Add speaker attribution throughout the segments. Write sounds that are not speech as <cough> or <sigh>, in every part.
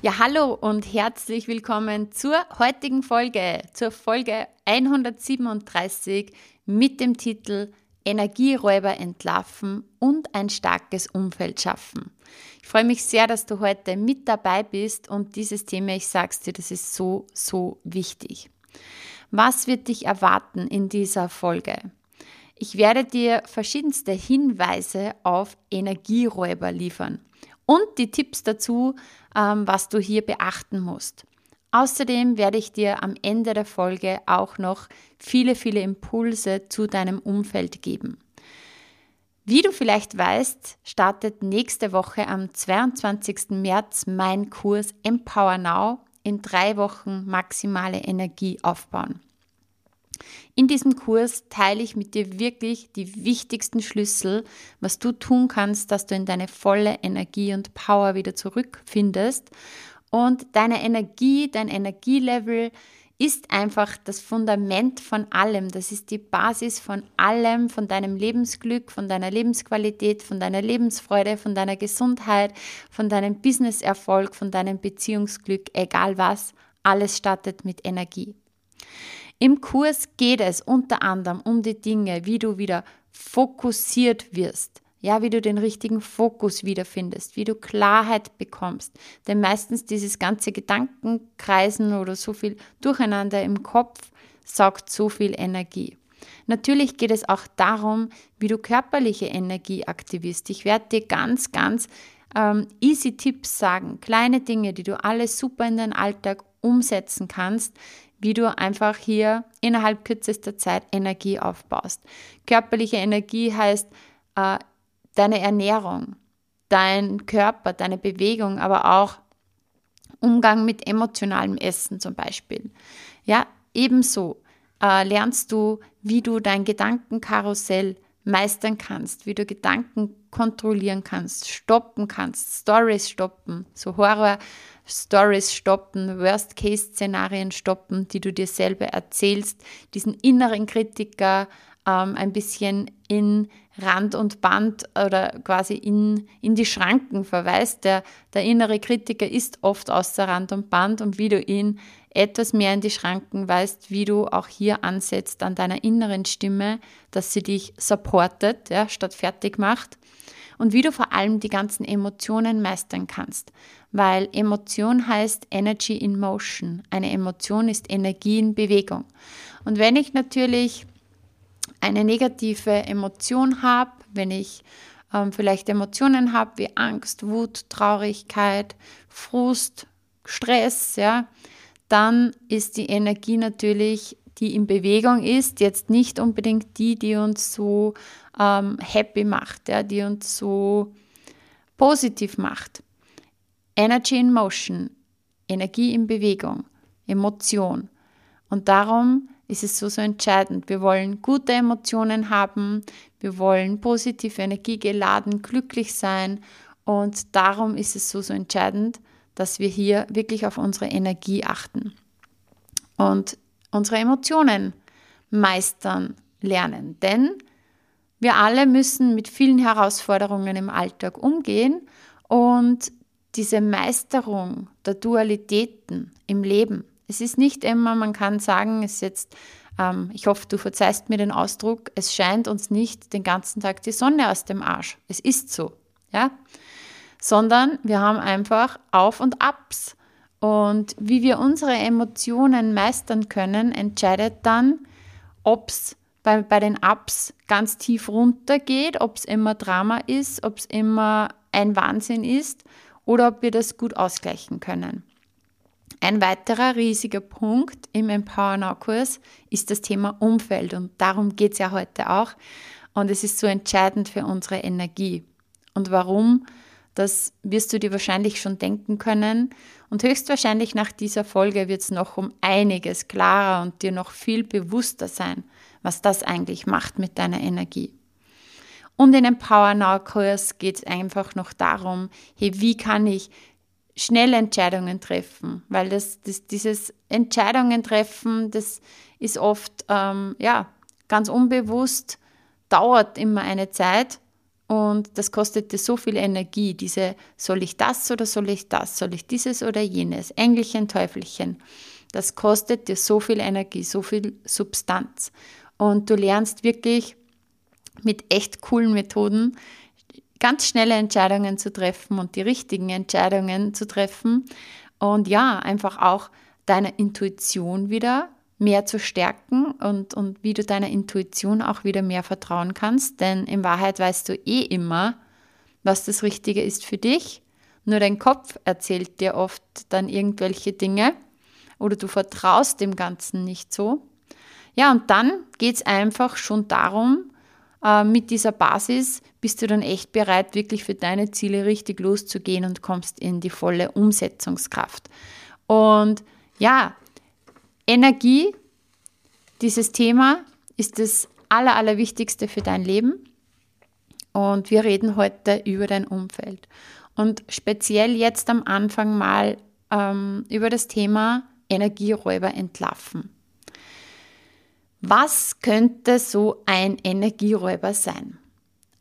Speaker 1: Ja, hallo und herzlich willkommen zur heutigen Folge, zur Folge 137 mit dem Titel Energieräuber entlarven und ein starkes Umfeld schaffen. Ich freue mich sehr, dass du heute mit dabei bist und dieses Thema, ich sag's dir, das ist so, so wichtig. Was wird dich erwarten in dieser Folge? Ich werde dir verschiedenste Hinweise auf Energieräuber liefern und die Tipps dazu, ähm, was du hier beachten musst. Außerdem werde ich dir am Ende der Folge auch noch viele, viele Impulse zu deinem Umfeld geben. Wie du vielleicht weißt, startet nächste Woche am 22. März mein Kurs Empower Now in drei Wochen maximale Energie aufbauen. In diesem Kurs teile ich mit dir wirklich die wichtigsten Schlüssel, was du tun kannst, dass du in deine volle Energie und Power wieder zurückfindest. Und deine Energie, dein Energielevel ist einfach das Fundament von allem. Das ist die Basis von allem, von deinem Lebensglück, von deiner Lebensqualität, von deiner Lebensfreude, von deiner Gesundheit, von deinem Businesserfolg, von deinem Beziehungsglück, egal was. Alles startet mit Energie. Im Kurs geht es unter anderem um die Dinge, wie du wieder fokussiert wirst. Ja, wie du den richtigen Fokus wiederfindest, wie du Klarheit bekommst. Denn meistens dieses ganze Gedankenkreisen oder so viel Durcheinander im Kopf saugt so viel Energie. Natürlich geht es auch darum, wie du körperliche Energie aktivierst. Ich werde dir ganz, ganz ähm, easy Tipps sagen, kleine Dinge, die du alles super in den Alltag umsetzen kannst, wie du einfach hier innerhalb kürzester Zeit Energie aufbaust. Körperliche Energie heißt äh, deine Ernährung, dein Körper, deine Bewegung, aber auch Umgang mit emotionalem Essen zum Beispiel. Ja, ebenso äh, lernst du, wie du dein Gedankenkarussell meistern kannst, wie du Gedanken kontrollieren kannst, stoppen kannst, Stories stoppen, so Horror Stories stoppen, Worst-Case-Szenarien stoppen, die du dir selber erzählst, diesen inneren Kritiker ähm, ein bisschen in Rand und Band oder quasi in, in die Schranken verweist. Der, der innere Kritiker ist oft außer Rand und Band und wie du ihn etwas mehr in die Schranken weist, wie du auch hier ansetzt an deiner inneren Stimme, dass sie dich supportet, ja, statt fertig macht und wie du vor allem die ganzen Emotionen meistern kannst. Weil Emotion heißt Energy in Motion. Eine Emotion ist Energie in Bewegung. Und wenn ich natürlich eine negative Emotion habe, wenn ich ähm, vielleicht Emotionen habe wie Angst, Wut, Traurigkeit, Frust, Stress, ja, dann ist die Energie natürlich, die in Bewegung ist, jetzt nicht unbedingt die, die uns so ähm, happy macht, ja, die uns so positiv macht. Energy in Motion, Energie in Bewegung, Emotion. Und darum ist es so, so entscheidend. Wir wollen gute Emotionen haben, wir wollen positive Energie geladen, glücklich sein. Und darum ist es so, so entscheidend, dass wir hier wirklich auf unsere Energie achten und unsere Emotionen meistern lernen. Denn wir alle müssen mit vielen Herausforderungen im Alltag umgehen und diese Meisterung der Dualitäten im Leben. Es ist nicht immer, man kann sagen, es ist jetzt, ähm, ich hoffe, du verzeihst mir den Ausdruck, es scheint uns nicht den ganzen Tag die Sonne aus dem Arsch. Es ist so, ja. Sondern wir haben einfach Auf und Abs. Und wie wir unsere Emotionen meistern können, entscheidet dann, ob es bei, bei den Ups ganz tief runter geht, ob es immer Drama ist, ob es immer ein Wahnsinn ist oder ob wir das gut ausgleichen können. Ein weiterer riesiger Punkt im Empower Now Kurs ist das Thema Umfeld und darum geht es ja heute auch. Und es ist so entscheidend für unsere Energie. Und warum? Das wirst du dir wahrscheinlich schon denken können. Und höchstwahrscheinlich nach dieser Folge wird es noch um einiges klarer und dir noch viel bewusster sein, was das eigentlich macht mit deiner Energie. Und in dem Power Now Kurs geht es einfach noch darum, hey, wie kann ich schnell Entscheidungen treffen? Weil das, das dieses Entscheidungen treffen, das ist oft ähm, ja ganz unbewusst, dauert immer eine Zeit und das kostet dir so viel Energie. Diese, soll ich das oder soll ich das? Soll ich dieses oder jenes? Engelchen, Teufelchen. Das kostet dir so viel Energie, so viel Substanz. Und du lernst wirklich mit echt coolen Methoden ganz schnelle Entscheidungen zu treffen und die richtigen Entscheidungen zu treffen. Und ja, einfach auch deine Intuition wieder mehr zu stärken und, und wie du deiner Intuition auch wieder mehr vertrauen kannst. Denn in Wahrheit weißt du eh immer, was das Richtige ist für dich. Nur dein Kopf erzählt dir oft dann irgendwelche Dinge oder du vertraust dem Ganzen nicht so. Ja, und dann geht es einfach schon darum, äh, mit dieser Basis bist du dann echt bereit, wirklich für deine Ziele richtig loszugehen und kommst in die volle Umsetzungskraft. Und ja, Energie, dieses Thema ist das Aller, Allerwichtigste für dein Leben. Und wir reden heute über dein Umfeld. Und speziell jetzt am Anfang mal ähm, über das Thema Energieräuber entlarven. Was könnte so ein Energieräuber sein?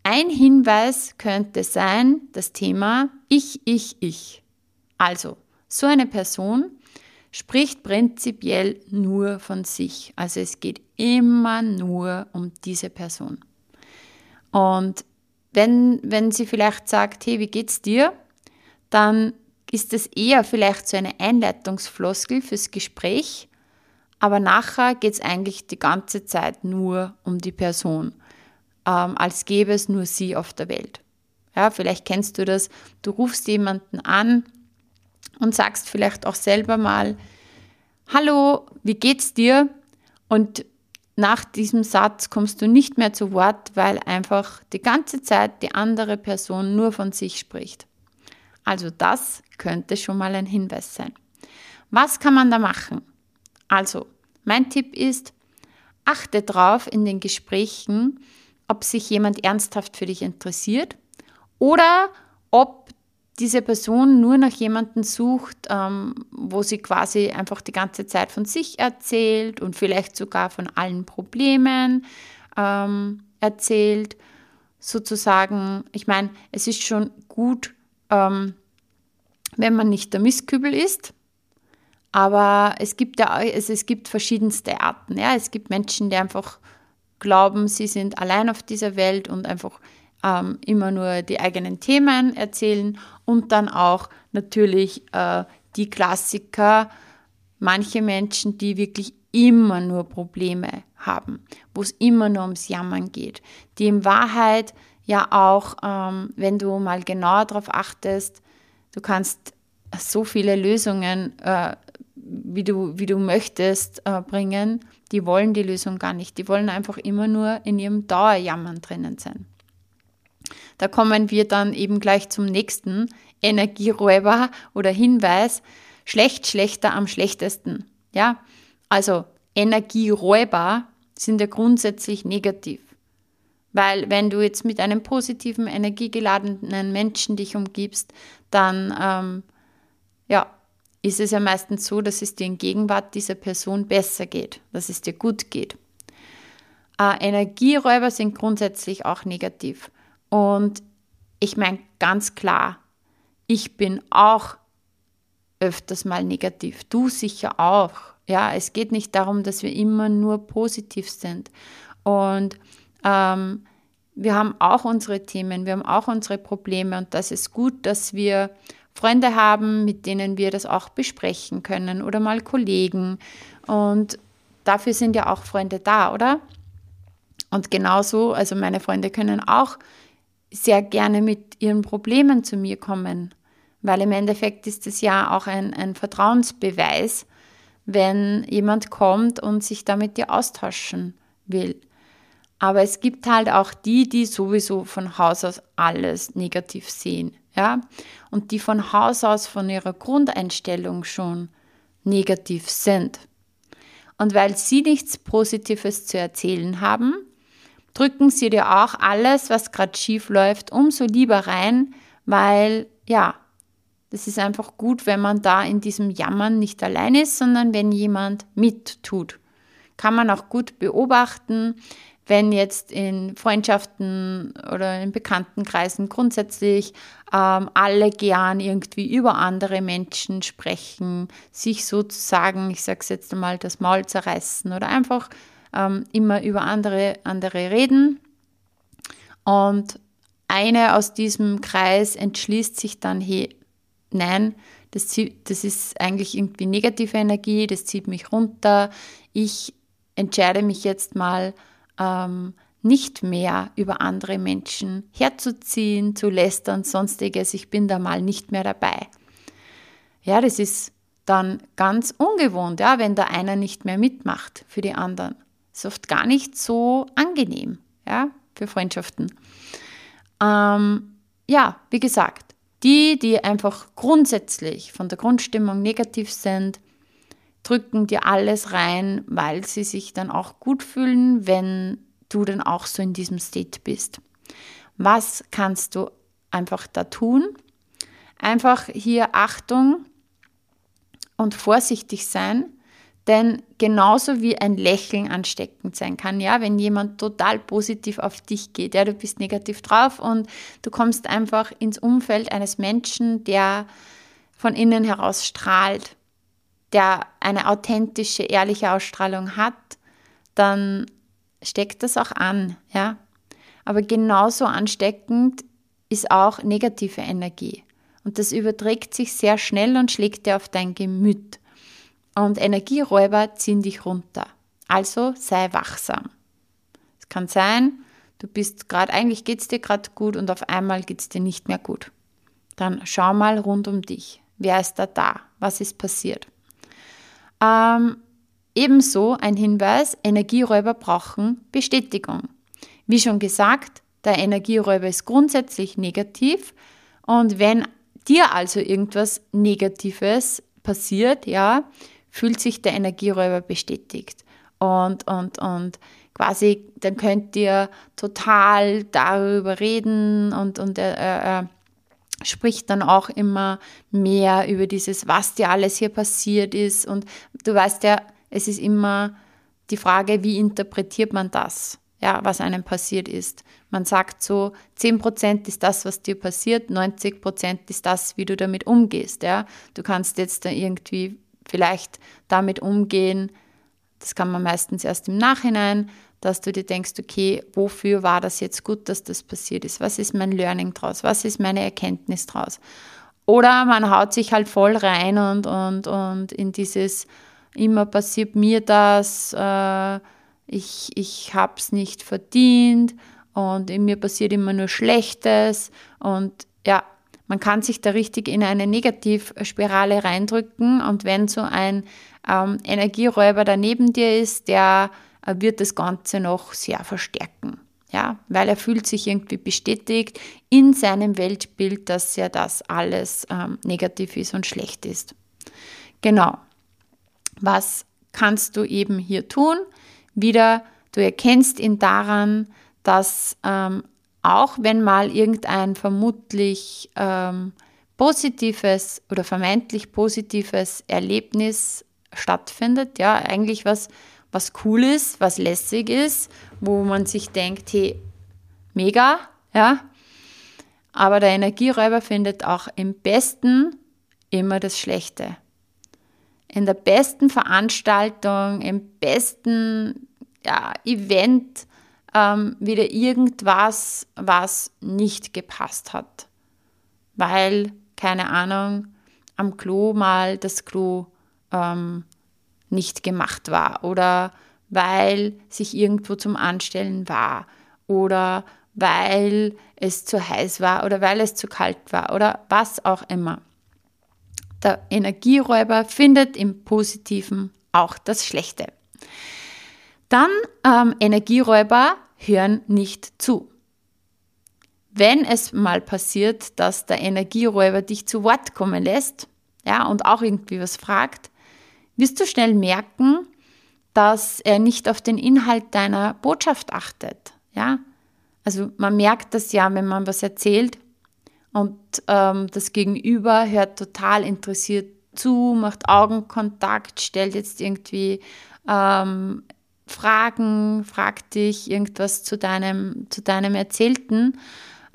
Speaker 1: Ein Hinweis könnte sein das Thema Ich, ich, ich. Also, so eine Person spricht prinzipiell nur von sich. Also es geht immer nur um diese Person. Und wenn, wenn sie vielleicht sagt, hey, wie geht's dir? Dann ist es eher vielleicht so eine Einleitungsfloskel fürs Gespräch, aber nachher geht es eigentlich die ganze Zeit nur um die Person, ähm, als gäbe es nur sie auf der Welt. Ja, vielleicht kennst du das, du rufst jemanden an und sagst vielleicht auch selber mal, hallo, wie geht's dir? Und nach diesem Satz kommst du nicht mehr zu Wort, weil einfach die ganze Zeit die andere Person nur von sich spricht. Also das könnte schon mal ein Hinweis sein. Was kann man da machen? Also, mein Tipp ist, achte drauf in den Gesprächen, ob sich jemand ernsthaft für dich interessiert oder ob diese Person nur nach jemandem sucht, ähm, wo sie quasi einfach die ganze Zeit von sich erzählt und vielleicht sogar von allen Problemen ähm, erzählt, sozusagen. Ich meine, es ist schon gut, ähm, wenn man nicht der Mistkübel ist, aber es gibt ja also es gibt verschiedenste Arten. Ja? Es gibt Menschen, die einfach glauben, sie sind allein auf dieser Welt und einfach ähm, immer nur die eigenen Themen erzählen und dann auch natürlich äh, die Klassiker, manche Menschen, die wirklich immer nur Probleme haben, wo es immer nur ums Jammern geht, die in Wahrheit ja auch, ähm, wenn du mal genauer darauf achtest, du kannst so viele Lösungen, äh, wie, du, wie du möchtest, äh, bringen, die wollen die Lösung gar nicht. Die wollen einfach immer nur in ihrem Dauerjammern drinnen sein. Da kommen wir dann eben gleich zum nächsten Energieräuber oder Hinweis. Schlecht, schlechter am schlechtesten. Ja, also Energieräuber sind ja grundsätzlich negativ. Weil wenn du jetzt mit einem positiven, energiegeladenen Menschen dich umgibst, dann ähm, ja, ist es ja meistens so, dass es dir in Gegenwart dieser Person besser geht, dass es dir gut geht. Äh, Energieräuber sind grundsätzlich auch negativ. Und ich meine ganz klar, ich bin auch öfters mal negativ. Du sicher auch. Ja, es geht nicht darum, dass wir immer nur positiv sind. Und ähm, wir haben auch unsere Themen, wir haben auch unsere Probleme und das ist gut, dass wir Freunde haben, mit denen wir das auch besprechen können oder mal Kollegen. Und dafür sind ja auch Freunde da, oder? Und genauso, also meine Freunde können auch sehr gerne mit ihren Problemen zu mir kommen, weil im Endeffekt ist es ja auch ein, ein Vertrauensbeweis, wenn jemand kommt und sich da mit dir austauschen will. Aber es gibt halt auch die, die sowieso von Haus aus alles negativ sehen, ja, und die von Haus aus von ihrer Grundeinstellung schon negativ sind. Und weil sie nichts Positives zu erzählen haben, drücken sie dir auch alles, was gerade schief läuft, umso lieber rein, weil ja, das ist einfach gut, wenn man da in diesem Jammern nicht allein ist, sondern wenn jemand mittut. Kann man auch gut beobachten, wenn jetzt in Freundschaften oder in Bekanntenkreisen grundsätzlich ähm, alle gern irgendwie über andere Menschen sprechen, sich sozusagen, ich sage es jetzt einmal, das Maul zerreißen oder einfach ähm, immer über andere, andere reden. Und eine aus diesem Kreis entschließt sich dann, hey, nein, das, das ist eigentlich irgendwie negative Energie, das zieht mich runter. Ich entscheide mich jetzt mal, ähm, nicht mehr über andere Menschen herzuziehen, zu lästern, sonstiges. Ich bin da mal nicht mehr dabei. Ja, das ist dann ganz ungewohnt, ja, wenn da einer nicht mehr mitmacht für die anderen. Ist oft gar nicht so angenehm, ja, für Freundschaften. Ähm, ja, wie gesagt, die, die einfach grundsätzlich von der Grundstimmung negativ sind, drücken dir alles rein, weil sie sich dann auch gut fühlen, wenn du dann auch so in diesem State bist. Was kannst du einfach da tun? Einfach hier Achtung und vorsichtig sein, denn genauso wie ein Lächeln ansteckend sein kann, ja, wenn jemand total positiv auf dich geht, ja, du bist negativ drauf und du kommst einfach ins Umfeld eines Menschen, der von innen heraus strahlt, der eine authentische, ehrliche Ausstrahlung hat, dann steckt das auch an, ja. Aber genauso ansteckend ist auch negative Energie. Und das überträgt sich sehr schnell und schlägt dir auf dein Gemüt. Und Energieräuber ziehen dich runter. Also sei wachsam. Es kann sein, du bist gerade, eigentlich geht es dir gerade gut und auf einmal geht es dir nicht mehr gut. Dann schau mal rund um dich. Wer ist da da? Was ist passiert? Ähm, ebenso ein Hinweis, Energieräuber brauchen Bestätigung. Wie schon gesagt, der Energieräuber ist grundsätzlich negativ und wenn dir also irgendwas Negatives passiert, ja, fühlt sich der Energieräuber bestätigt. Und, und, und quasi, dann könnt ihr total darüber reden und, und er, er spricht dann auch immer mehr über dieses, was dir alles hier passiert ist. Und du weißt ja, es ist immer die Frage, wie interpretiert man das, ja, was einem passiert ist. Man sagt so, 10% ist das, was dir passiert, 90% ist das, wie du damit umgehst. Ja. Du kannst jetzt da irgendwie vielleicht damit umgehen, das kann man meistens erst im Nachhinein, dass du dir denkst, okay, wofür war das jetzt gut, dass das passiert ist? Was ist mein Learning draus? Was ist meine Erkenntnis draus? Oder man haut sich halt voll rein und, und, und in dieses, immer passiert mir das, äh, ich, ich habe es nicht verdient und in mir passiert immer nur Schlechtes und ja, man kann sich da richtig in eine Negativspirale reindrücken und wenn so ein ähm, Energieräuber daneben dir ist, der äh, wird das Ganze noch sehr verstärken. Ja, weil er fühlt sich irgendwie bestätigt in seinem Weltbild, dass ja das alles ähm, negativ ist und schlecht ist. Genau. Was kannst du eben hier tun? Wieder, du erkennst ihn daran, dass ähm, auch wenn mal irgendein vermutlich ähm, positives oder vermeintlich positives Erlebnis stattfindet, ja, eigentlich was, was cool ist, was lässig ist, wo man sich denkt, hey, mega, ja. Aber der Energieräuber findet auch im Besten immer das Schlechte. In der besten Veranstaltung, im besten ja, Event ähm, wieder irgendwas, was nicht gepasst hat. Weil, keine Ahnung, am Klo mal das Klo ähm, nicht gemacht war oder weil sich irgendwo zum Anstellen war oder weil es zu heiß war oder weil es zu kalt war oder was auch immer. Der Energieräuber findet im Positiven auch das Schlechte. Dann ähm, Energieräuber hören nicht zu. Wenn es mal passiert, dass der Energieräuber dich zu Wort kommen lässt, ja, und auch irgendwie was fragt, wirst du schnell merken, dass er nicht auf den Inhalt deiner Botschaft achtet, ja. Also man merkt das ja, wenn man was erzählt und ähm, das Gegenüber hört total interessiert zu, macht Augenkontakt, stellt jetzt irgendwie ähm, Fragen, fragt dich irgendwas zu deinem, zu deinem Erzählten.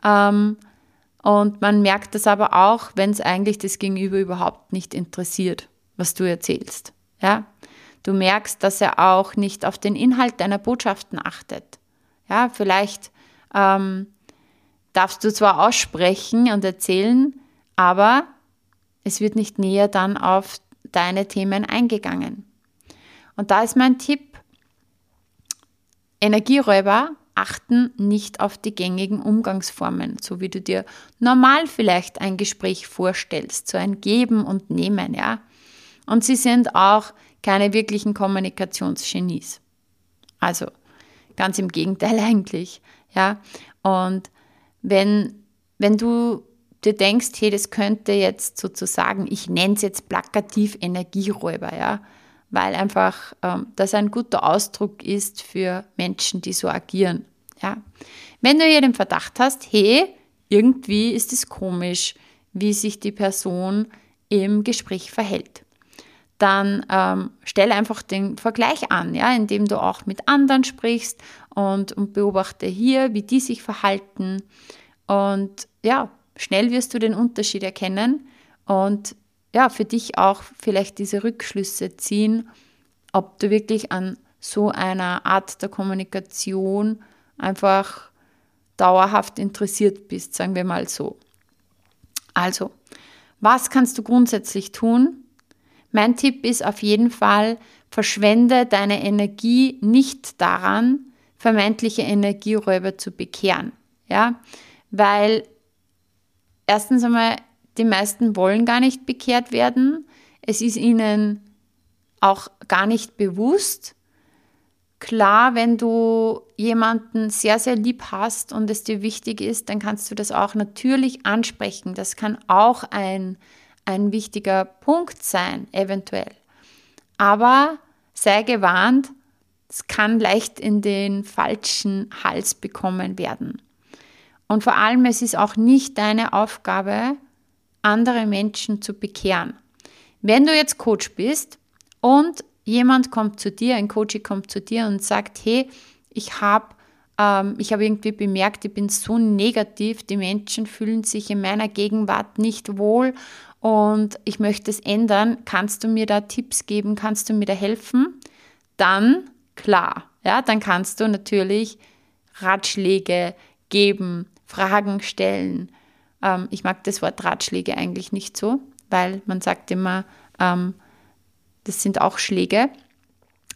Speaker 1: Ähm, und man merkt das aber auch, wenn es eigentlich das Gegenüber überhaupt nicht interessiert, was du erzählst. Ja? Du merkst, dass er auch nicht auf den Inhalt deiner Botschaften achtet. Ja, vielleicht ähm, darfst du zwar aussprechen und erzählen, aber es wird nicht näher dann auf deine Themen eingegangen. Und da ist mein Tipp, Energieräuber achten nicht auf die gängigen Umgangsformen, so wie du dir normal vielleicht ein Gespräch vorstellst, so ein Geben und Nehmen, ja. Und sie sind auch keine wirklichen Kommunikationsgenies. Also ganz im Gegenteil <laughs> eigentlich, ja. Und wenn, wenn du dir denkst, hey, das könnte jetzt sozusagen, ich nenne es jetzt plakativ Energieräuber, ja, weil einfach ähm, das ein guter Ausdruck ist für Menschen, die so agieren. Ja. Wenn du hier den Verdacht hast, hey, irgendwie ist es komisch, wie sich die Person im Gespräch verhält, dann ähm, stell einfach den Vergleich an, ja, indem du auch mit anderen sprichst und, und beobachte hier, wie die sich verhalten. Und ja, schnell wirst du den Unterschied erkennen und ja, für dich auch vielleicht diese Rückschlüsse ziehen, ob du wirklich an so einer Art der Kommunikation einfach dauerhaft interessiert bist, sagen wir mal so. Also, was kannst du grundsätzlich tun? Mein Tipp ist auf jeden Fall, verschwende deine Energie nicht daran, vermeintliche Energieräuber zu bekehren. Ja, weil erstens einmal, die meisten wollen gar nicht bekehrt werden. Es ist ihnen auch gar nicht bewusst. Klar, wenn du jemanden sehr, sehr lieb hast und es dir wichtig ist, dann kannst du das auch natürlich ansprechen. Das kann auch ein, ein wichtiger Punkt sein, eventuell. Aber sei gewarnt, es kann leicht in den falschen Hals bekommen werden. Und vor allem, es ist auch nicht deine Aufgabe, andere Menschen zu bekehren. Wenn du jetzt Coach bist und jemand kommt zu dir, ein Coach kommt zu dir und sagt, hey, ich habe ähm, ich irgendwie bemerkt, ich bin so negativ, die Menschen fühlen sich in meiner Gegenwart nicht wohl und ich möchte es ändern. Kannst du mir da Tipps geben? Kannst du mir da helfen? Dann klar, ja, dann kannst du natürlich Ratschläge geben, Fragen stellen. Ähm, ich mag das Wort Ratschläge eigentlich nicht so, weil man sagt immer, ähm, das sind auch Schläge.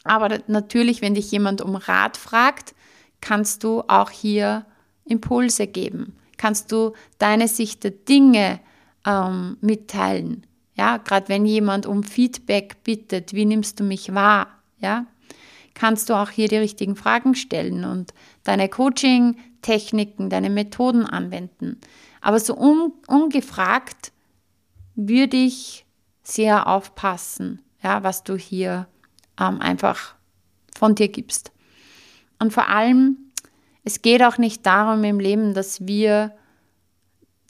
Speaker 1: Aber natürlich, wenn dich jemand um Rat fragt, kannst du auch hier Impulse geben. Kannst du deine Sicht der Dinge ähm, mitteilen. Ja, gerade wenn jemand um Feedback bittet, wie nimmst du mich wahr? Ja, kannst du auch hier die richtigen Fragen stellen und deine Coaching-Techniken, deine Methoden anwenden. Aber so un ungefragt würde ich sehr aufpassen, ja, was du hier ähm, einfach von dir gibst. Und vor allem, es geht auch nicht darum im Leben, dass wir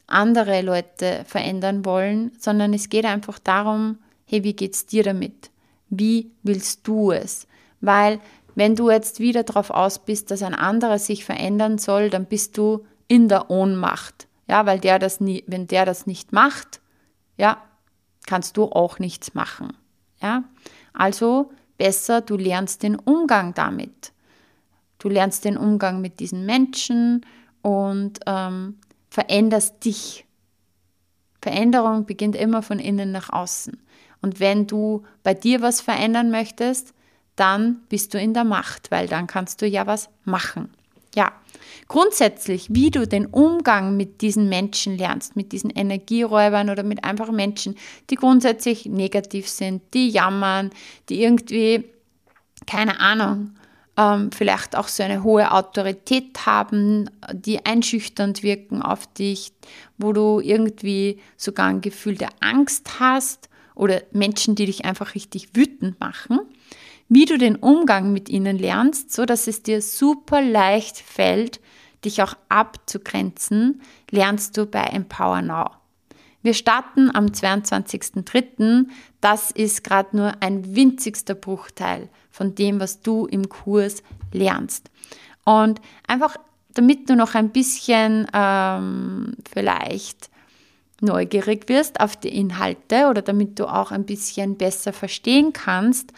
Speaker 1: andere Leute verändern wollen, sondern es geht einfach darum, hey, wie geht's dir damit? Wie willst du es? Weil wenn du jetzt wieder darauf aus bist, dass ein anderer sich verändern soll, dann bist du in der Ohnmacht. Ja, weil der das nie, wenn der das nicht macht, ja, kannst du auch nichts machen. Ja, also besser, du lernst den Umgang damit. Du lernst den Umgang mit diesen Menschen und ähm, veränderst dich. Veränderung beginnt immer von innen nach außen. Und wenn du bei dir was verändern möchtest, dann bist du in der Macht, weil dann kannst du ja was machen. Ja, grundsätzlich, wie du den Umgang mit diesen Menschen lernst, mit diesen Energieräubern oder mit einfachen Menschen, die grundsätzlich negativ sind, die jammern, die irgendwie, keine Ahnung, ähm, vielleicht auch so eine hohe Autorität haben, die einschüchternd wirken auf dich, wo du irgendwie sogar ein Gefühl der Angst hast oder Menschen, die dich einfach richtig wütend machen, wie du den Umgang mit ihnen lernst, so dass es dir super leicht fällt, dich auch abzugrenzen, lernst du bei Empower Now. Wir starten am 22.03. Das ist gerade nur ein winzigster Bruchteil von dem, was du im Kurs lernst. Und einfach, damit du noch ein bisschen ähm, vielleicht neugierig wirst auf die Inhalte oder damit du auch ein bisschen besser verstehen kannst,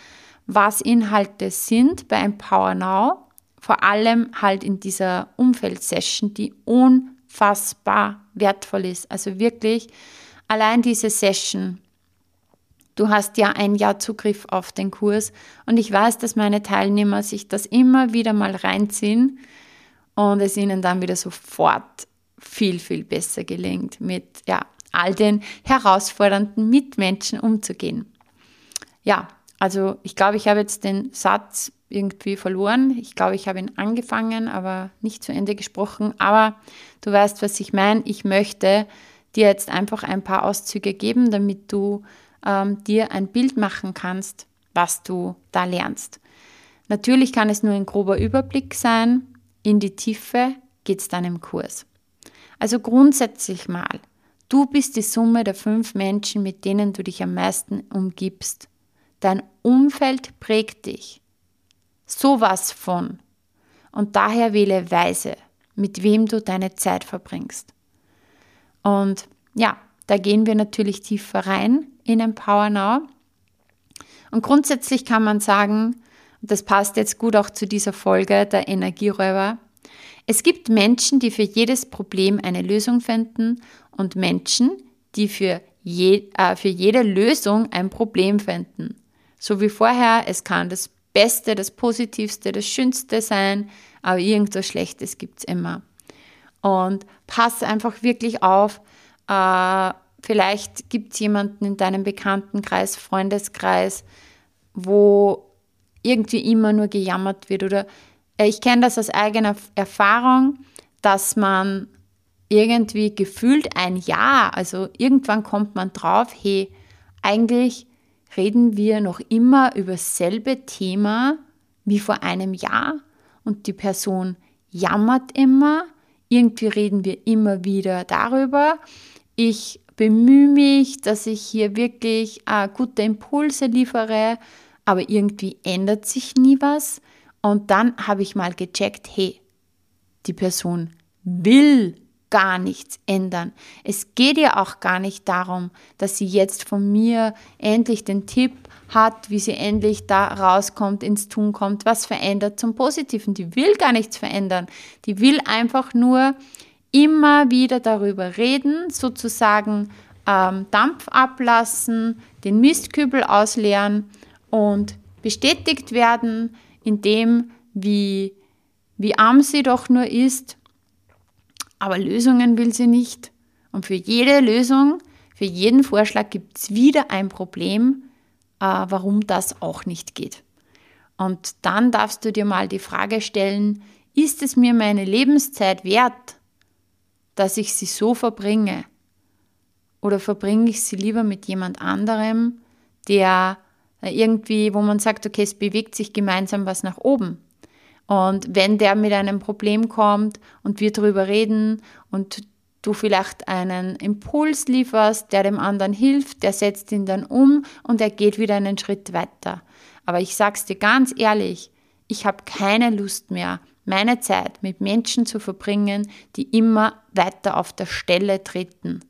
Speaker 1: was Inhalte sind bei Empower Now, vor allem halt in dieser Umfeldsession, die unfassbar wertvoll ist. Also wirklich allein diese Session. Du hast ja ein Jahr Zugriff auf den Kurs und ich weiß, dass meine Teilnehmer sich das immer wieder mal reinziehen und es ihnen dann wieder sofort viel, viel besser gelingt, mit ja, all den herausfordernden Mitmenschen umzugehen. Ja, also ich glaube, ich habe jetzt den Satz irgendwie verloren. Ich glaube, ich habe ihn angefangen, aber nicht zu Ende gesprochen. Aber du weißt, was ich meine. Ich möchte dir jetzt einfach ein paar Auszüge geben, damit du ähm, dir ein Bild machen kannst, was du da lernst. Natürlich kann es nur ein grober Überblick sein. In die Tiefe geht es dann im Kurs. Also grundsätzlich mal, du bist die Summe der fünf Menschen, mit denen du dich am meisten umgibst. Dein Umfeld prägt dich. Sowas von. Und daher wähle weise, mit wem du deine Zeit verbringst. Und ja, da gehen wir natürlich tiefer rein in Empower Now. Und grundsätzlich kann man sagen, das passt jetzt gut auch zu dieser Folge der Energieräuber, es gibt Menschen, die für jedes Problem eine Lösung finden und Menschen, die für, je, äh, für jede Lösung ein Problem finden. So wie vorher, es kann das Beste, das Positivste, das Schönste sein, aber irgendwas Schlechtes gibt es immer. Und pass einfach wirklich auf, äh, vielleicht gibt es jemanden in deinem Bekanntenkreis, Freundeskreis, wo irgendwie immer nur gejammert wird oder äh, ich kenne das aus eigener Erfahrung, dass man irgendwie gefühlt ein Jahr, also irgendwann kommt man drauf, hey, eigentlich reden wir noch immer über dasselbe Thema wie vor einem Jahr und die Person jammert immer, irgendwie reden wir immer wieder darüber. Ich bemühe mich, dass ich hier wirklich äh, gute Impulse liefere, aber irgendwie ändert sich nie was. Und dann habe ich mal gecheckt, hey, die Person will gar nichts ändern. Es geht ja auch gar nicht darum, dass sie jetzt von mir endlich den Tipp hat, wie sie endlich da rauskommt, ins Tun kommt, was verändert zum Positiven. Die will gar nichts verändern. Die will einfach nur immer wieder darüber reden, sozusagen ähm, Dampf ablassen, den Mistkübel ausleeren und bestätigt werden in dem, wie, wie arm sie doch nur ist aber Lösungen will sie nicht. Und für jede Lösung, für jeden Vorschlag gibt es wieder ein Problem, äh, warum das auch nicht geht. Und dann darfst du dir mal die Frage stellen, ist es mir meine Lebenszeit wert, dass ich sie so verbringe? Oder verbringe ich sie lieber mit jemand anderem, der irgendwie, wo man sagt, okay, es bewegt sich gemeinsam was nach oben. Und wenn der mit einem Problem kommt und wir darüber reden und du vielleicht einen Impuls lieferst, der dem anderen hilft, der setzt ihn dann um und er geht wieder einen Schritt weiter. Aber ich sag's dir ganz ehrlich, ich habe keine Lust mehr, meine Zeit mit Menschen zu verbringen, die immer weiter auf der Stelle treten,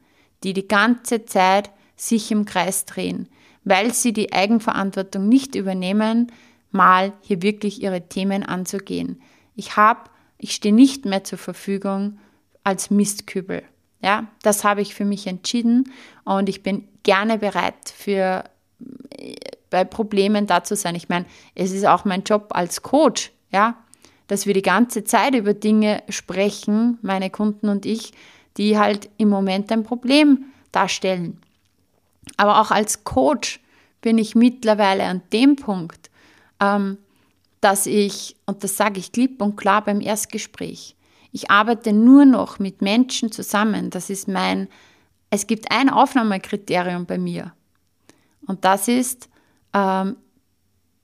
Speaker 1: die die ganze Zeit sich im Kreis drehen, weil sie die Eigenverantwortung nicht übernehmen, mal hier wirklich ihre Themen anzugehen. Ich habe, ich stehe nicht mehr zur Verfügung als Mistkübel. Ja, das habe ich für mich entschieden und ich bin gerne bereit für äh, bei Problemen da zu sein. Ich meine, es ist auch mein Job als Coach, ja, dass wir die ganze Zeit über Dinge sprechen, meine Kunden und ich, die halt im Moment ein Problem darstellen. Aber auch als Coach bin ich mittlerweile an dem Punkt, dass ich, und das sage ich klipp und klar beim Erstgespräch, ich arbeite nur noch mit Menschen zusammen. Das ist mein, es gibt ein Aufnahmekriterium bei mir. Und das ist, ähm,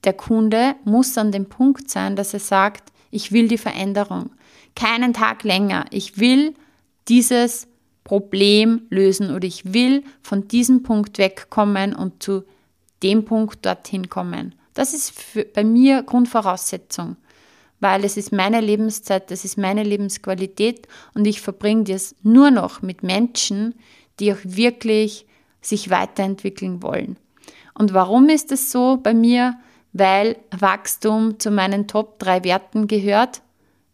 Speaker 1: der Kunde muss an dem Punkt sein, dass er sagt, ich will die Veränderung. Keinen Tag länger. Ich will dieses Problem lösen oder ich will von diesem Punkt wegkommen und zu dem Punkt dorthin kommen. Das ist für, bei mir Grundvoraussetzung weil es ist meine Lebenszeit, das ist meine Lebensqualität und ich verbringe das nur noch mit Menschen, die auch wirklich sich weiterentwickeln wollen. Und warum ist es so bei mir? Weil Wachstum zu meinen Top 3 Werten gehört.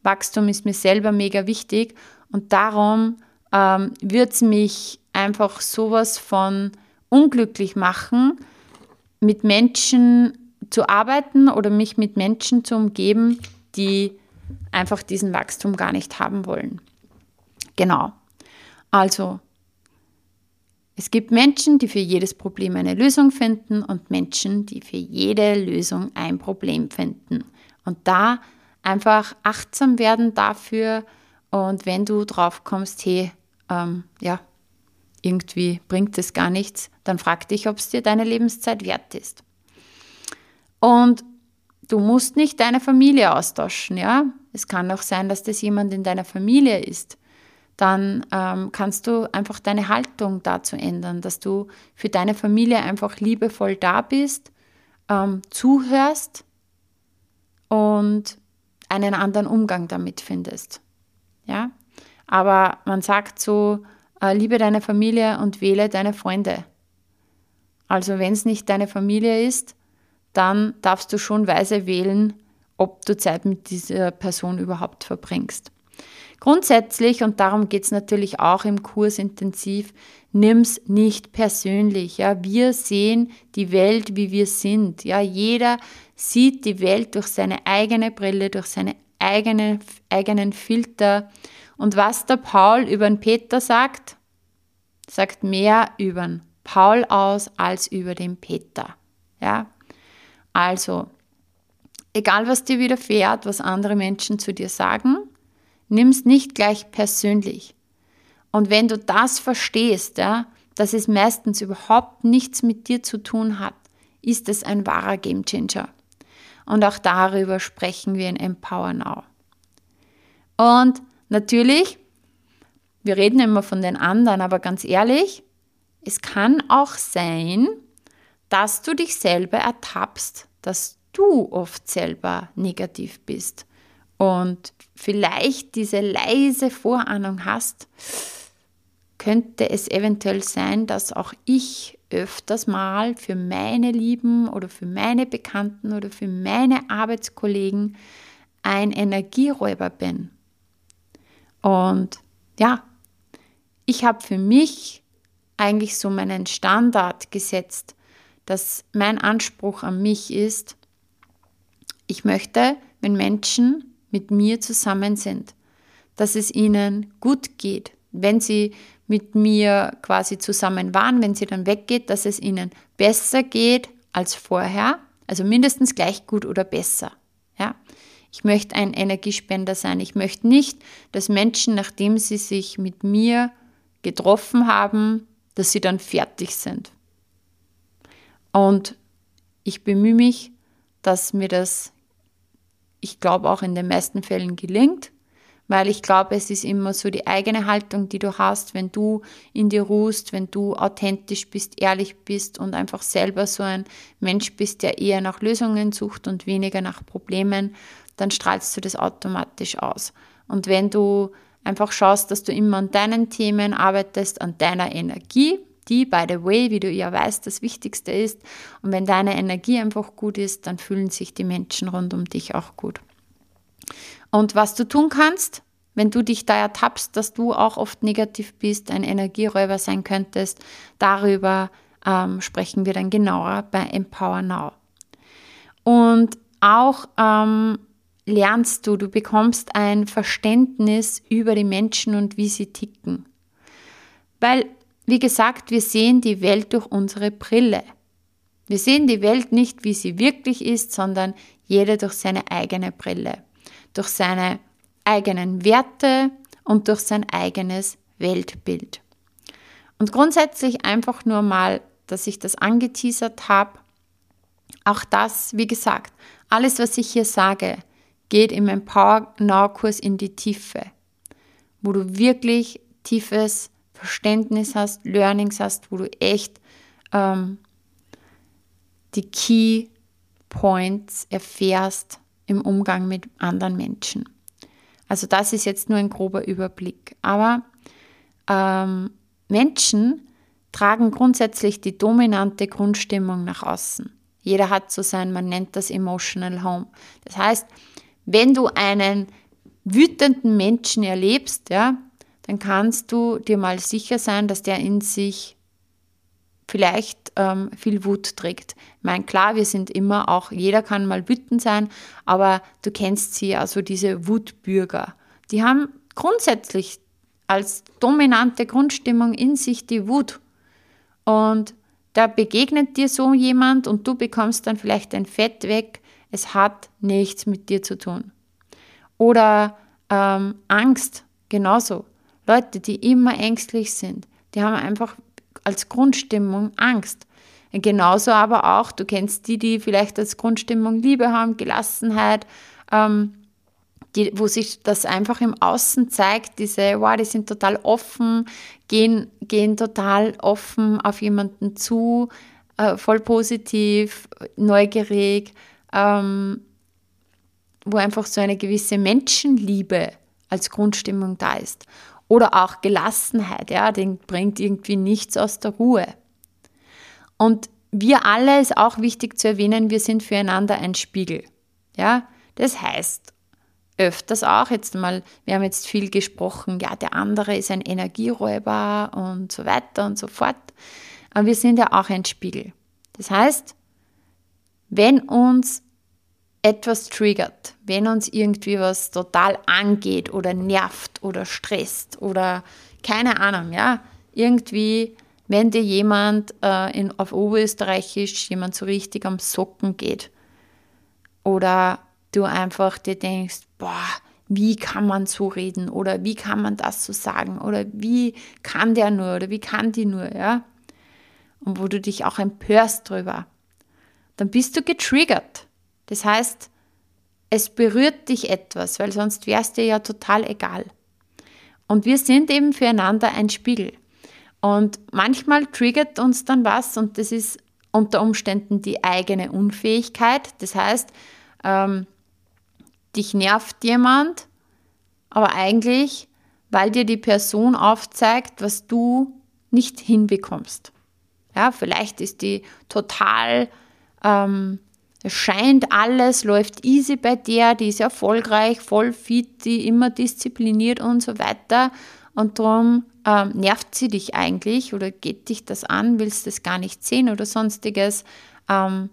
Speaker 1: Wachstum ist mir selber mega wichtig und darum ähm, wird es mich einfach sowas von unglücklich machen, mit Menschen zu arbeiten oder mich mit Menschen zu umgeben, die einfach diesen Wachstum gar nicht haben wollen. Genau. Also, es gibt Menschen, die für jedes Problem eine Lösung finden und Menschen, die für jede Lösung ein Problem finden. Und da einfach achtsam werden dafür und wenn du drauf kommst, hey, ähm, ja, irgendwie bringt es gar nichts, dann frag dich, ob es dir deine Lebenszeit wert ist. Und Du musst nicht deine Familie austauschen, ja. Es kann auch sein, dass das jemand in deiner Familie ist. Dann ähm, kannst du einfach deine Haltung dazu ändern, dass du für deine Familie einfach liebevoll da bist, ähm, zuhörst und einen anderen Umgang damit findest. Ja? Aber man sagt so, äh, liebe deine Familie und wähle deine Freunde. Also wenn es nicht deine Familie ist, dann darfst du schon weise wählen, ob du Zeit mit dieser Person überhaupt verbringst. Grundsätzlich, und darum geht es natürlich auch im Kurs intensiv, nimm es nicht persönlich. Ja. Wir sehen die Welt, wie wir sind. Ja. Jeder sieht die Welt durch seine eigene Brille, durch seine eigene, eigenen Filter. Und was der Paul über den Peter sagt, sagt mehr über den Paul aus als über den Peter. Ja. Also, egal was dir widerfährt, was andere Menschen zu dir sagen, nimm es nicht gleich persönlich. Und wenn du das verstehst, ja, dass es meistens überhaupt nichts mit dir zu tun hat, ist es ein wahrer Gamechanger. Und auch darüber sprechen wir in Empower Now. Und natürlich, wir reden immer von den anderen, aber ganz ehrlich, es kann auch sein, dass du dich selber ertappst, dass du oft selber negativ bist und vielleicht diese leise Vorahnung hast, könnte es eventuell sein, dass auch ich öfters mal für meine Lieben oder für meine Bekannten oder für meine Arbeitskollegen ein Energieräuber bin. Und ja, ich habe für mich eigentlich so meinen Standard gesetzt, dass mein Anspruch an mich ist, ich möchte, wenn Menschen mit mir zusammen sind, dass es ihnen gut geht, wenn sie mit mir quasi zusammen waren, wenn sie dann weggeht, dass es ihnen besser geht als vorher, also mindestens gleich gut oder besser. Ja? Ich möchte ein Energiespender sein. Ich möchte nicht, dass Menschen, nachdem sie sich mit mir getroffen haben, dass sie dann fertig sind. Und ich bemühe mich, dass mir das, ich glaube, auch in den meisten Fällen gelingt, weil ich glaube, es ist immer so die eigene Haltung, die du hast, wenn du in dir ruhst, wenn du authentisch bist, ehrlich bist und einfach selber so ein Mensch bist, der eher nach Lösungen sucht und weniger nach Problemen, dann strahlst du das automatisch aus. Und wenn du einfach schaust, dass du immer an deinen Themen arbeitest, an deiner Energie, die, by the way, wie du ja weißt, das Wichtigste ist. Und wenn deine Energie einfach gut ist, dann fühlen sich die Menschen rund um dich auch gut. Und was du tun kannst, wenn du dich da ertappst, dass du auch oft negativ bist, ein Energieräuber sein könntest, darüber ähm, sprechen wir dann genauer bei Empower Now. Und auch ähm, lernst du, du bekommst ein Verständnis über die Menschen und wie sie ticken. Weil wie gesagt, wir sehen die Welt durch unsere Brille. Wir sehen die Welt nicht, wie sie wirklich ist, sondern jeder durch seine eigene Brille, durch seine eigenen Werte und durch sein eigenes Weltbild. Und grundsätzlich einfach nur mal, dass ich das angeteasert habe, auch das, wie gesagt, alles, was ich hier sage, geht im Empower Now Kurs in die Tiefe, wo du wirklich tiefes Verständnis hast, Learnings hast, wo du echt ähm, die Key Points erfährst im Umgang mit anderen Menschen. Also das ist jetzt nur ein grober Überblick. Aber ähm, Menschen tragen grundsätzlich die dominante Grundstimmung nach außen. Jeder hat so sein, man nennt das Emotional Home. Das heißt, wenn du einen wütenden Menschen erlebst, ja, dann kannst du dir mal sicher sein, dass der in sich vielleicht ähm, viel Wut trägt. Ich meine, klar, wir sind immer auch, jeder kann mal wütend sein, aber du kennst sie, also diese Wutbürger. Die haben grundsätzlich als dominante Grundstimmung in sich die Wut. Und da begegnet dir so jemand und du bekommst dann vielleicht ein Fett weg. Es hat nichts mit dir zu tun. Oder ähm, Angst, genauso. Leute, die immer ängstlich sind, die haben einfach als Grundstimmung Angst. Genauso aber auch, du kennst die, die vielleicht als Grundstimmung Liebe haben, Gelassenheit, ähm, die, wo sich das einfach im Außen zeigt, diese, wow, die sind total offen, gehen, gehen total offen auf jemanden zu, äh, voll positiv, neugierig, ähm, wo einfach so eine gewisse Menschenliebe als Grundstimmung da ist. Oder auch Gelassenheit, ja, den bringt irgendwie nichts aus der Ruhe. Und wir alle ist auch wichtig zu erwähnen, wir sind füreinander ein Spiegel. Ja, das heißt, öfters auch jetzt mal, wir haben jetzt viel gesprochen, ja, der andere ist ein Energieräuber und so weiter und so fort. Aber wir sind ja auch ein Spiegel. Das heißt, wenn uns etwas triggert, wenn uns irgendwie was total angeht oder nervt oder stresst oder keine Ahnung, ja, irgendwie, wenn dir jemand äh, in, auf Oberösterreichisch jemand so richtig am Socken geht oder du einfach dir denkst, boah, wie kann man so reden oder wie kann man das so sagen oder wie kann der nur oder wie kann die nur, ja, und wo du dich auch empörst drüber, dann bist du getriggert. Das heißt, es berührt dich etwas, weil sonst wäre es dir ja total egal. Und wir sind eben füreinander ein Spiegel. Und manchmal triggert uns dann was und das ist unter Umständen die eigene Unfähigkeit. Das heißt, ähm, dich nervt jemand, aber eigentlich, weil dir die Person aufzeigt, was du nicht hinbekommst. Ja, vielleicht ist die total ähm, es scheint alles, läuft easy bei der, die ist erfolgreich, voll fit, die immer diszipliniert und so weiter. Und darum ähm, nervt sie dich eigentlich oder geht dich das an, willst das gar nicht sehen oder sonstiges. Ähm,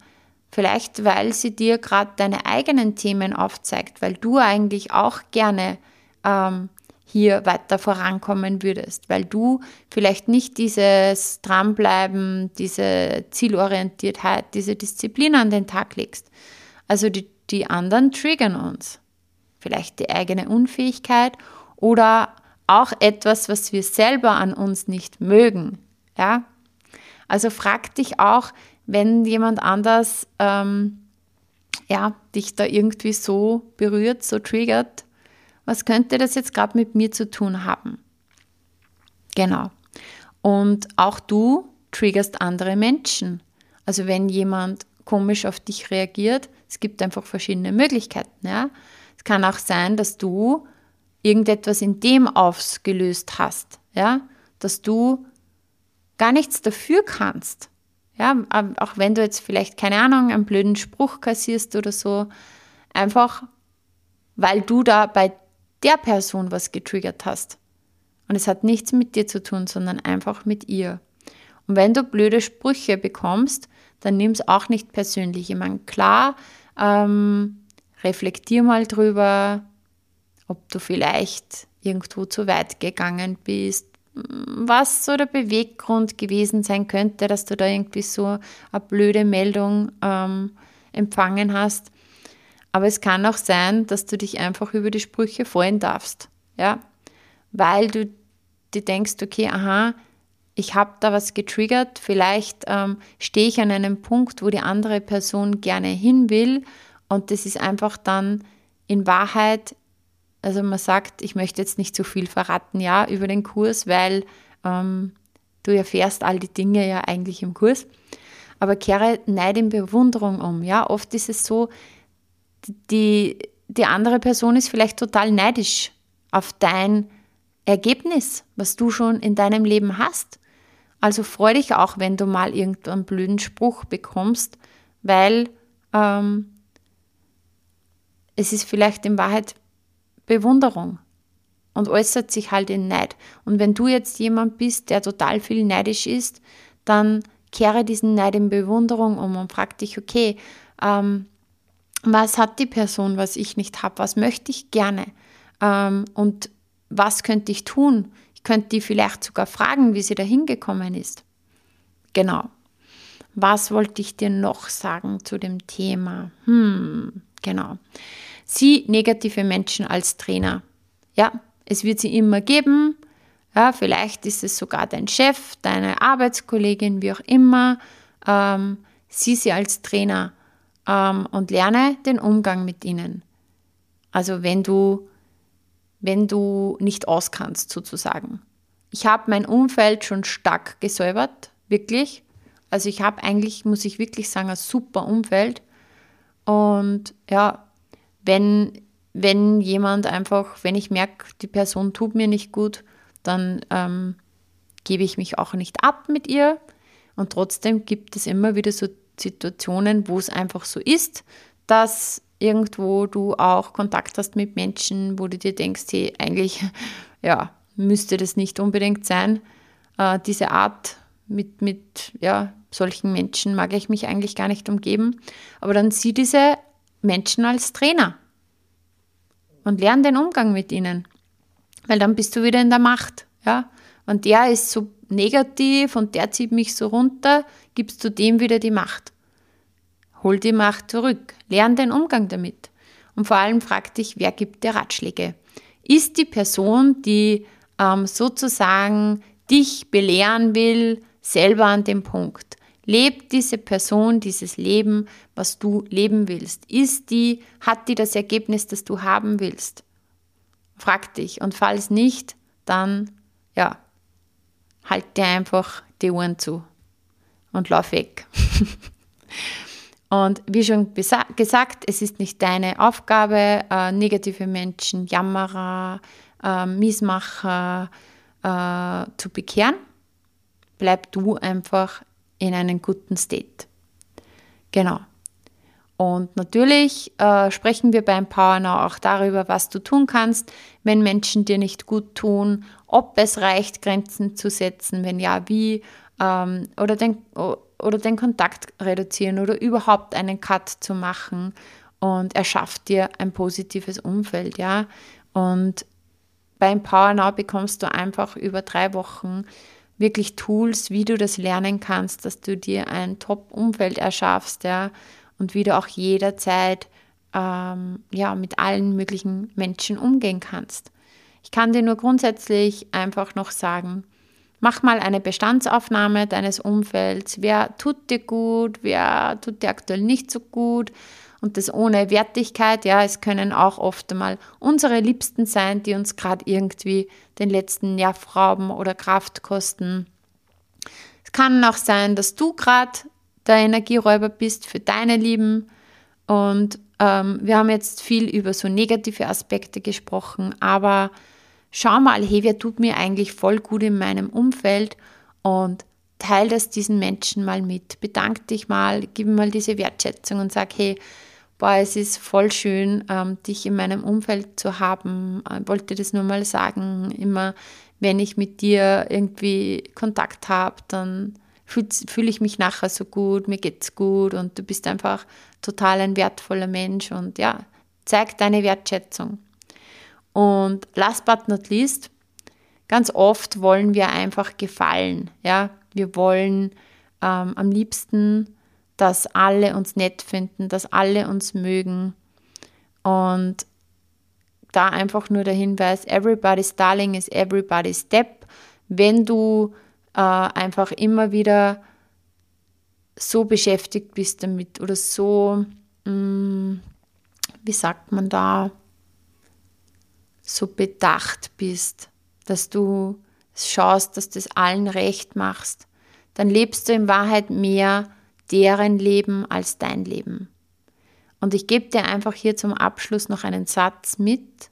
Speaker 1: vielleicht, weil sie dir gerade deine eigenen Themen aufzeigt, weil du eigentlich auch gerne ähm, hier weiter vorankommen würdest, weil du vielleicht nicht dieses Dranbleiben, diese Zielorientiertheit, diese Disziplin an den Tag legst. Also die, die anderen triggern uns. Vielleicht die eigene Unfähigkeit oder auch etwas, was wir selber an uns nicht mögen. Ja? Also frag dich auch, wenn jemand anders ähm, ja, dich da irgendwie so berührt, so triggert, was könnte das jetzt gerade mit mir zu tun haben? Genau. Und auch du triggerst andere Menschen. Also wenn jemand komisch auf dich reagiert, es gibt einfach verschiedene Möglichkeiten. Ja? Es kann auch sein, dass du irgendetwas in dem ausgelöst hast, ja? dass du gar nichts dafür kannst. Ja, auch wenn du jetzt vielleicht, keine Ahnung, einen blöden Spruch kassierst oder so, einfach weil du da bei der Person was getriggert hast. Und es hat nichts mit dir zu tun, sondern einfach mit ihr. Und wenn du blöde Sprüche bekommst, dann nimm es auch nicht persönlich. Ich meine, klar, ähm, reflektier mal drüber, ob du vielleicht irgendwo zu weit gegangen bist, was so der Beweggrund gewesen sein könnte, dass du da irgendwie so eine blöde Meldung ähm, empfangen hast. Aber es kann auch sein, dass du dich einfach über die Sprüche freuen darfst, ja, weil du dir denkst, okay, aha, ich habe da was getriggert, vielleicht ähm, stehe ich an einem Punkt, wo die andere Person gerne hin will und das ist einfach dann in Wahrheit, also man sagt, ich möchte jetzt nicht zu viel verraten, ja, über den Kurs, weil ähm, du erfährst all die Dinge ja eigentlich im Kurs, aber kehre Neid in Bewunderung um, ja, oft ist es so, die, die andere Person ist vielleicht total neidisch auf dein Ergebnis, was du schon in deinem Leben hast also freu dich auch, wenn du mal irgendeinen blöden Spruch bekommst, weil ähm, es ist vielleicht in Wahrheit Bewunderung und äußert sich halt in Neid. Und wenn du jetzt jemand bist, der total viel neidisch ist, dann kehre diesen Neid in Bewunderung um und frag dich, okay, ähm, was hat die Person, was ich nicht habe? Was möchte ich gerne? Ähm, und was könnte ich tun? Ich könnte die vielleicht sogar fragen, wie sie da hingekommen ist. Genau. Was wollte ich dir noch sagen zu dem Thema? Hm, genau. Sieh negative Menschen als Trainer. Ja, es wird sie immer geben. Ja, vielleicht ist es sogar dein Chef, deine Arbeitskollegin, wie auch immer. Ähm, sieh sie als Trainer ähm, und lerne den Umgang mit ihnen. Also wenn du wenn du nicht auskannst, sozusagen. Ich habe mein Umfeld schon stark gesäubert, wirklich. Also ich habe eigentlich, muss ich wirklich sagen, ein super Umfeld. Und ja, wenn, wenn jemand einfach, wenn ich merke, die Person tut mir nicht gut, dann ähm, gebe ich mich auch nicht ab mit ihr. Und trotzdem gibt es immer wieder so Situationen, wo es einfach so ist, dass irgendwo du auch Kontakt hast mit Menschen, wo du dir denkst, hey, eigentlich <laughs> ja, müsste das nicht unbedingt sein. Äh, diese Art mit, mit ja, solchen Menschen mag ich mich eigentlich gar nicht umgeben. Aber dann sieh diese Menschen als Trainer und lern den Umgang mit ihnen. Weil dann bist du wieder in der Macht. Ja? Und der ist so negativ und der zieht mich so runter, gibst du dem wieder die Macht. Hol die Macht zurück, lern den Umgang damit. Und vor allem frag dich, wer gibt dir Ratschläge? Ist die Person, die ähm, sozusagen dich belehren will, selber an dem Punkt? Lebt diese Person dieses Leben, was du leben willst? Ist die, hat die das Ergebnis, das du haben willst? Frag dich. Und falls nicht, dann, ja, halt dir einfach die Ohren zu und lauf weg. <laughs> Und wie schon gesagt, es ist nicht deine Aufgabe, äh, negative Menschen, Jammerer, äh, Miesmacher äh, zu bekehren. Bleib du einfach in einem guten State. Genau. Und natürlich äh, sprechen wir beim Power Now auch darüber, was du tun kannst, wenn Menschen dir nicht gut tun, ob es reicht, Grenzen zu setzen, wenn ja, wie, ähm, oder den, oder den Kontakt reduzieren oder überhaupt einen Cut zu machen und er schafft dir ein positives Umfeld, ja. Und beim Power Now bekommst du einfach über drei Wochen wirklich Tools, wie du das lernen kannst, dass du dir ein Top-Umfeld erschaffst, ja, und wie du auch jederzeit ähm, ja, mit allen möglichen Menschen umgehen kannst. Ich kann dir nur grundsätzlich einfach noch sagen, Mach mal eine Bestandsaufnahme deines Umfelds. Wer tut dir gut, wer tut dir aktuell nicht so gut? Und das ohne Wertigkeit. Ja, es können auch oft einmal unsere Liebsten sein, die uns gerade irgendwie den letzten Nerv rauben oder Kraft kosten. Es kann auch sein, dass du gerade der Energieräuber bist für deine Lieben. Und ähm, wir haben jetzt viel über so negative Aspekte gesprochen, aber schau mal, hey, wer tut mir eigentlich voll gut in meinem Umfeld und teile das diesen Menschen mal mit. Bedank dich mal, gib mal diese Wertschätzung und sag, hey, boah, es ist voll schön, ähm, dich in meinem Umfeld zu haben. Ich wollte das nur mal sagen. Immer, wenn ich mit dir irgendwie Kontakt habe, dann fühle fühl ich mich nachher so gut, mir geht's gut und du bist einfach total ein wertvoller Mensch und ja, zeig deine Wertschätzung. Und last but not least, ganz oft wollen wir einfach gefallen. Ja, wir wollen ähm, am liebsten, dass alle uns nett finden, dass alle uns mögen. Und da einfach nur der Hinweis, everybody's darling is everybody's step. Wenn du äh, einfach immer wieder so beschäftigt bist damit oder so, mh, mm, wie sagt man da, so bedacht bist, dass du schaust, dass du das allen recht machst, dann lebst du in Wahrheit mehr deren Leben als dein Leben. Und ich gebe dir einfach hier zum Abschluss noch einen Satz mit,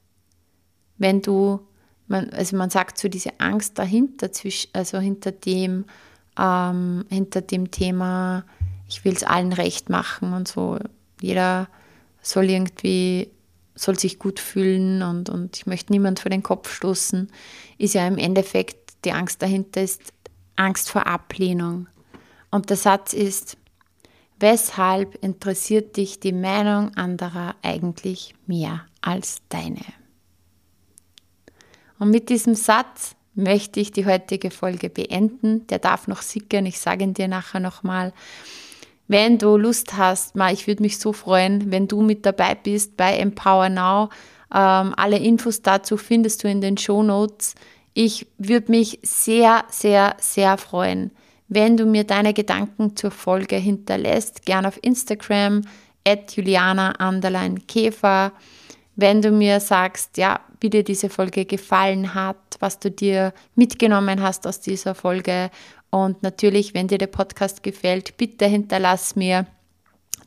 Speaker 1: wenn du, man, also man sagt so diese Angst dahinter, also hinter dem, ähm, hinter dem Thema, ich will es allen recht machen und so. Jeder soll irgendwie soll sich gut fühlen und, und ich möchte niemand vor den Kopf stoßen, ist ja im Endeffekt die Angst dahinter ist Angst vor Ablehnung. Und der Satz ist, weshalb interessiert dich die Meinung anderer eigentlich mehr als deine? Und mit diesem Satz möchte ich die heutige Folge beenden. Der darf noch sickern, ich sage ihn dir nachher nochmal. Wenn du Lust hast, ich würde mich so freuen, wenn du mit dabei bist bei Empower Now. Ähm, alle Infos dazu findest du in den Show Notes. Ich würde mich sehr, sehr, sehr freuen, wenn du mir deine Gedanken zur Folge hinterlässt. Gern auf Instagram, at Juliana Käfer. Wenn du mir sagst, ja, wie dir diese Folge gefallen hat, was du dir mitgenommen hast aus dieser Folge. Und natürlich, wenn dir der Podcast gefällt, bitte hinterlass mir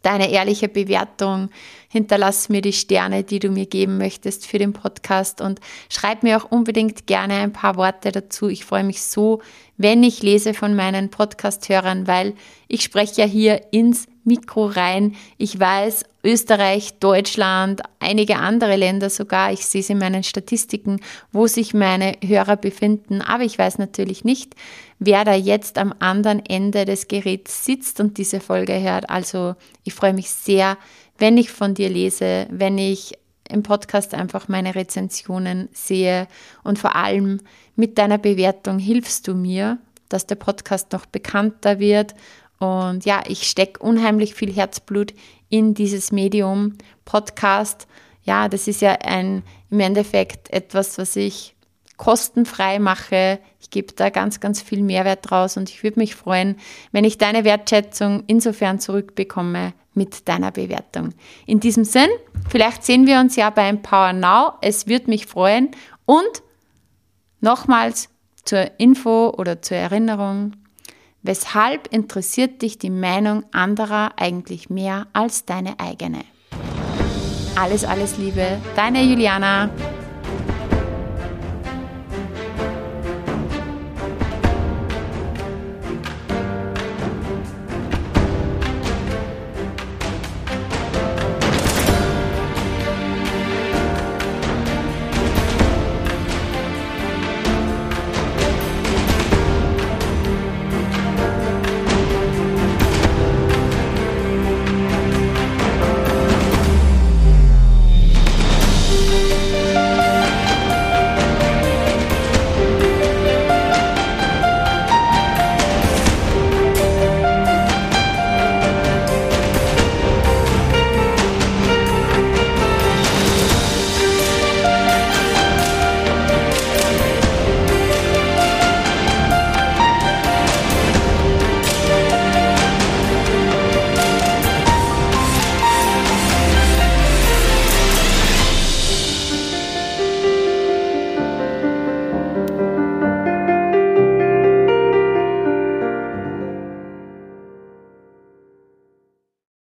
Speaker 1: deine ehrliche Bewertung, hinterlass mir die Sterne, die du mir geben möchtest für den Podcast. Und schreib mir auch unbedingt gerne ein paar Worte dazu. Ich freue mich so, wenn ich lese von meinen Podcast-Hörern, weil ich spreche ja hier ins Mikro rein. Ich weiß, Österreich, Deutschland, einige andere Länder sogar, ich sehe es in meinen Statistiken, wo sich meine Hörer befinden, aber ich weiß natürlich nicht, wer da jetzt am anderen Ende des Geräts sitzt und diese Folge hört. Also ich freue mich sehr, wenn ich von dir lese, wenn ich im Podcast einfach meine Rezensionen sehe und vor allem mit deiner Bewertung hilfst du mir, dass der Podcast noch bekannter wird und ja, ich stecke unheimlich viel Herzblut in dieses Medium Podcast. Ja, das ist ja ein im Endeffekt etwas, was ich kostenfrei mache. Ich gebe da ganz, ganz viel Mehrwert draus und ich würde mich freuen, wenn ich deine Wertschätzung insofern zurückbekomme mit deiner Bewertung. In diesem Sinn, vielleicht sehen wir uns ja beim Power Now. Es würde mich freuen und nochmals zur Info oder zur Erinnerung, Weshalb interessiert dich die Meinung anderer eigentlich mehr als deine eigene? Alles, alles Liebe, deine Juliana.